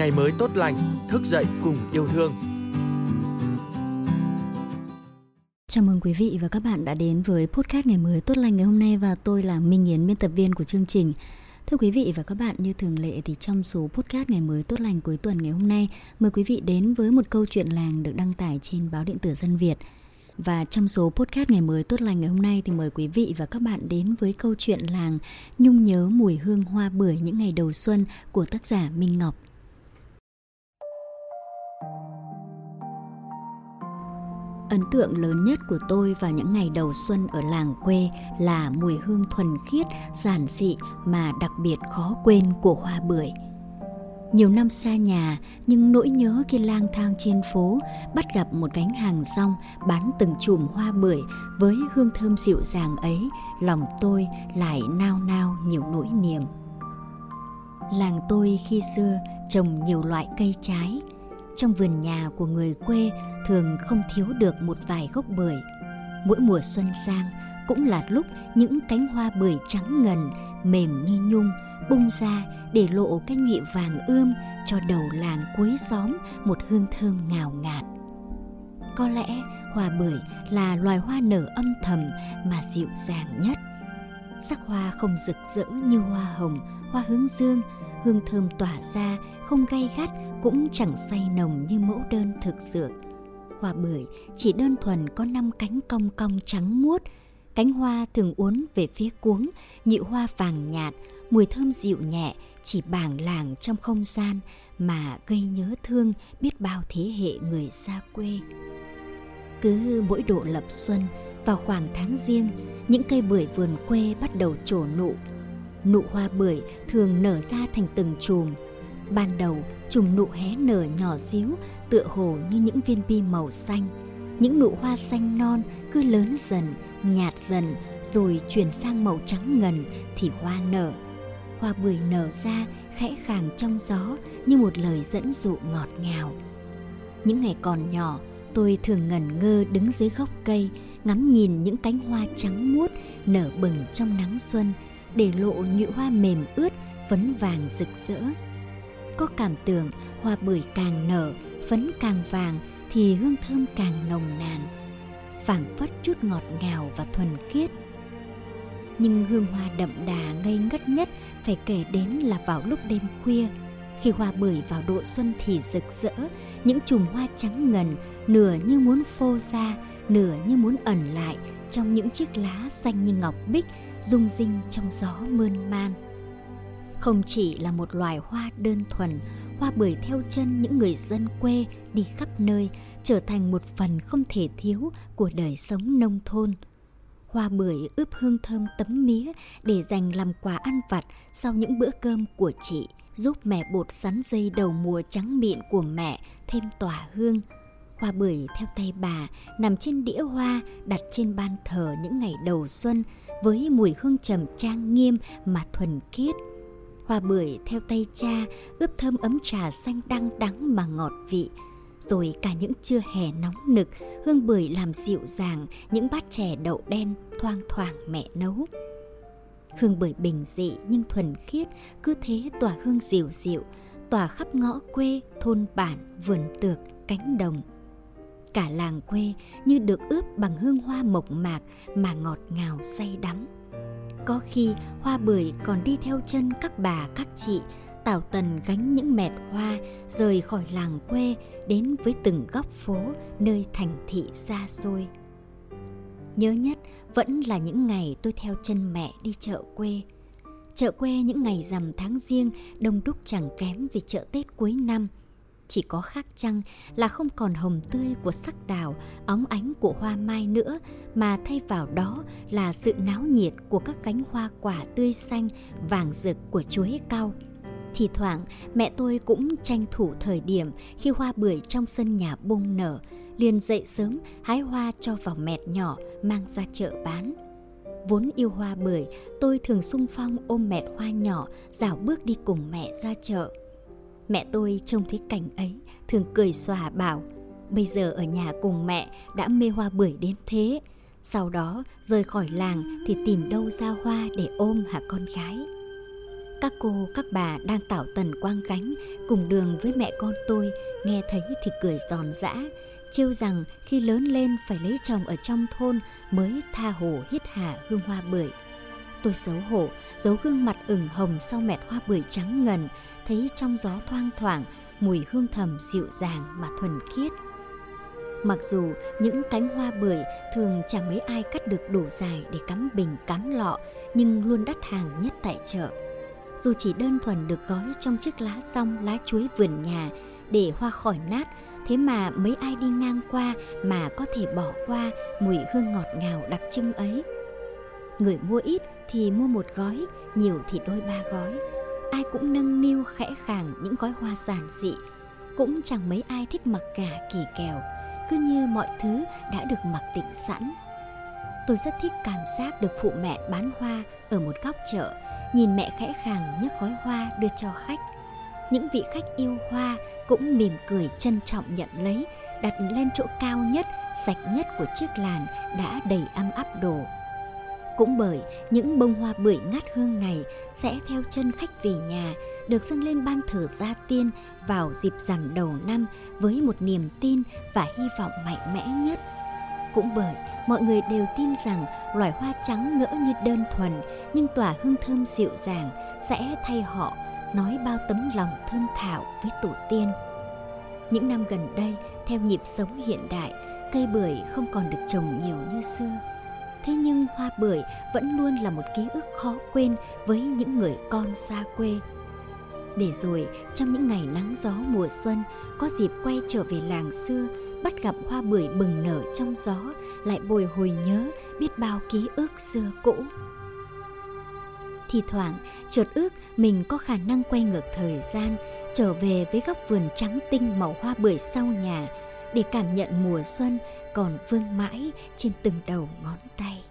ngày mới tốt lành, thức dậy cùng yêu thương. Chào mừng quý vị và các bạn đã đến với podcast ngày mới tốt lành ngày hôm nay và tôi là Minh Yến, biên tập viên của chương trình. Thưa quý vị và các bạn, như thường lệ thì trong số podcast ngày mới tốt lành cuối tuần ngày hôm nay, mời quý vị đến với một câu chuyện làng được đăng tải trên báo điện tử Dân Việt. Và trong số podcast ngày mới tốt lành ngày hôm nay thì mời quý vị và các bạn đến với câu chuyện làng Nhung nhớ mùi hương hoa bưởi những ngày đầu xuân của tác giả Minh Ngọc. Ấn tượng lớn nhất của tôi vào những ngày đầu xuân ở làng quê là mùi hương thuần khiết, giản dị mà đặc biệt khó quên của hoa bưởi. Nhiều năm xa nhà, nhưng nỗi nhớ khi lang thang trên phố, bắt gặp một gánh hàng rong bán từng chùm hoa bưởi với hương thơm dịu dàng ấy, lòng tôi lại nao nao nhiều nỗi niềm. Làng tôi khi xưa trồng nhiều loại cây trái, trong vườn nhà của người quê thường không thiếu được một vài gốc bưởi. Mỗi mùa xuân sang cũng là lúc những cánh hoa bưởi trắng ngần, mềm như nhung bung ra để lộ cái nhụy vàng ươm cho đầu làng cuối xóm một hương thơm ngào ngạt. Có lẽ hoa bưởi là loài hoa nở âm thầm mà dịu dàng nhất. Sắc hoa không rực rỡ như hoa hồng, hoa hướng dương, hương thơm tỏa ra không gay gắt cũng chẳng say nồng như mẫu đơn thực dược. Hoa bưởi chỉ đơn thuần có năm cánh cong cong trắng muốt, cánh hoa thường uốn về phía cuống, nhị hoa vàng nhạt, mùi thơm dịu nhẹ chỉ bảng làng trong không gian mà gây nhớ thương biết bao thế hệ người xa quê. Cứ mỗi độ lập xuân, vào khoảng tháng riêng, những cây bưởi vườn quê bắt đầu trổ nụ. Nụ hoa bưởi thường nở ra thành từng chùm. Ban đầu, chùm nụ hé nở nhỏ xíu, tựa hồ như những viên bi màu xanh. Những nụ hoa xanh non cứ lớn dần, nhạt dần, rồi chuyển sang màu trắng ngần thì hoa nở hoa bưởi nở ra khẽ khàng trong gió như một lời dẫn dụ ngọt ngào. Những ngày còn nhỏ, tôi thường ngẩn ngơ đứng dưới gốc cây, ngắm nhìn những cánh hoa trắng muốt nở bừng trong nắng xuân, để lộ nhụy hoa mềm ướt, phấn vàng rực rỡ. Có cảm tưởng hoa bưởi càng nở, phấn càng vàng thì hương thơm càng nồng nàn. phảng phất chút ngọt ngào và thuần khiết nhưng hương hoa đậm đà ngây ngất nhất phải kể đến là vào lúc đêm khuya khi hoa bưởi vào độ xuân thì rực rỡ những chùm hoa trắng ngần nửa như muốn phô ra nửa như muốn ẩn lại trong những chiếc lá xanh như ngọc bích rung rinh trong gió mơn man không chỉ là một loài hoa đơn thuần hoa bưởi theo chân những người dân quê đi khắp nơi trở thành một phần không thể thiếu của đời sống nông thôn hoa bưởi ướp hương thơm tấm mía để dành làm quà ăn vặt sau những bữa cơm của chị, giúp mẹ bột sắn dây đầu mùa trắng mịn của mẹ thêm tỏa hương. Hoa bưởi theo tay bà nằm trên đĩa hoa đặt trên ban thờ những ngày đầu xuân với mùi hương trầm trang nghiêm mà thuần khiết. Hoa bưởi theo tay cha ướp thơm ấm trà xanh đăng đắng mà ngọt vị, rồi cả những trưa hè nóng nực, hương bưởi làm dịu dàng những bát chè đậu đen thoang thoảng mẹ nấu. Hương bưởi bình dị nhưng thuần khiết, cứ thế tỏa hương dịu dịu, tỏa khắp ngõ quê, thôn bản, vườn tược, cánh đồng. Cả làng quê như được ướp bằng hương hoa mộc mạc mà ngọt ngào say đắm. Có khi hoa bưởi còn đi theo chân các bà, các chị, tảo Tần gánh những mẹt hoa, rời khỏi làng quê đến với từng góc phố nơi thành thị xa xôi. Nhớ nhất vẫn là những ngày tôi theo chân mẹ đi chợ quê. Chợ quê những ngày rằm tháng riêng đông đúc chẳng kém gì chợ Tết cuối năm. Chỉ có khác chăng là không còn hồng tươi của sắc đào, óng ánh của hoa mai nữa, mà thay vào đó là sự náo nhiệt của các cánh hoa quả tươi xanh, vàng rực của chuối cao thì thoảng mẹ tôi cũng tranh thủ thời điểm khi hoa bưởi trong sân nhà bung nở, liền dậy sớm hái hoa cho vào mẹt nhỏ mang ra chợ bán. Vốn yêu hoa bưởi, tôi thường sung phong ôm mẹt hoa nhỏ dạo bước đi cùng mẹ ra chợ. Mẹ tôi trông thấy cảnh ấy, thường cười xòa bảo, bây giờ ở nhà cùng mẹ đã mê hoa bưởi đến thế. Sau đó rời khỏi làng thì tìm đâu ra hoa để ôm hả con gái Các cô, các bà đang tảo tần quang gánh cùng đường với mẹ con tôi, nghe thấy thì cười giòn giã, chiêu rằng khi lớn lên phải lấy chồng ở trong thôn mới tha hồ hít hà hương hoa bưởi. Tôi xấu hổ, giấu gương mặt ửng hồng sau mẹt hoa bưởi trắng ngần, thấy trong gió thoang thoảng mùi hương thầm dịu dàng mà thuần khiết. Mặc dù những cánh hoa bưởi thường chẳng mấy ai cắt được đủ dài để cắm bình cắm lọ, nhưng luôn đắt hàng nhất tại chợ. Dù chỉ đơn thuần được gói trong chiếc lá song lá chuối vườn nhà để hoa khỏi nát, thế mà mấy ai đi ngang qua mà có thể bỏ qua mùi hương ngọt ngào đặc trưng ấy. Người mua ít thì mua một gói, nhiều thì đôi ba gói. Ai cũng nâng niu khẽ khàng những gói hoa giản dị, cũng chẳng mấy ai thích mặc cả kỳ kèo. Cứ như mọi thứ đã được mặc định sẵn. Tôi rất thích cảm giác được phụ mẹ bán hoa ở một góc chợ nhìn mẹ khẽ khàng nhấc gói hoa đưa cho khách. Những vị khách yêu hoa cũng mỉm cười trân trọng nhận lấy đặt lên chỗ cao nhất sạch nhất của chiếc làn đã đầy âm áp đồ cũng bởi những bông hoa bưởi ngát hương này sẽ theo chân khách về nhà được dâng lên ban thờ gia tiên vào dịp rằm đầu năm với một niềm tin và hy vọng mạnh mẽ nhất. Cũng bởi mọi người đều tin rằng loài hoa trắng ngỡ như đơn thuần nhưng tỏa hương thơm dịu dàng sẽ thay họ nói bao tấm lòng thơm thảo với tổ tiên. Những năm gần đây, theo nhịp sống hiện đại, cây bưởi không còn được trồng nhiều như xưa. Thế nhưng hoa bưởi vẫn luôn là một ký ức khó quên với những người con xa quê. Để rồi, trong những ngày nắng gió mùa xuân, có dịp quay trở về làng xưa, bắt gặp hoa bưởi bừng nở trong gió, lại bồi hồi nhớ biết bao ký ức xưa cũ. Thì thoảng, chợt ước mình có khả năng quay ngược thời gian, trở về với góc vườn trắng tinh màu hoa bưởi sau nhà để cảm nhận mùa xuân còn vương mãi trên từng đầu ngón tay.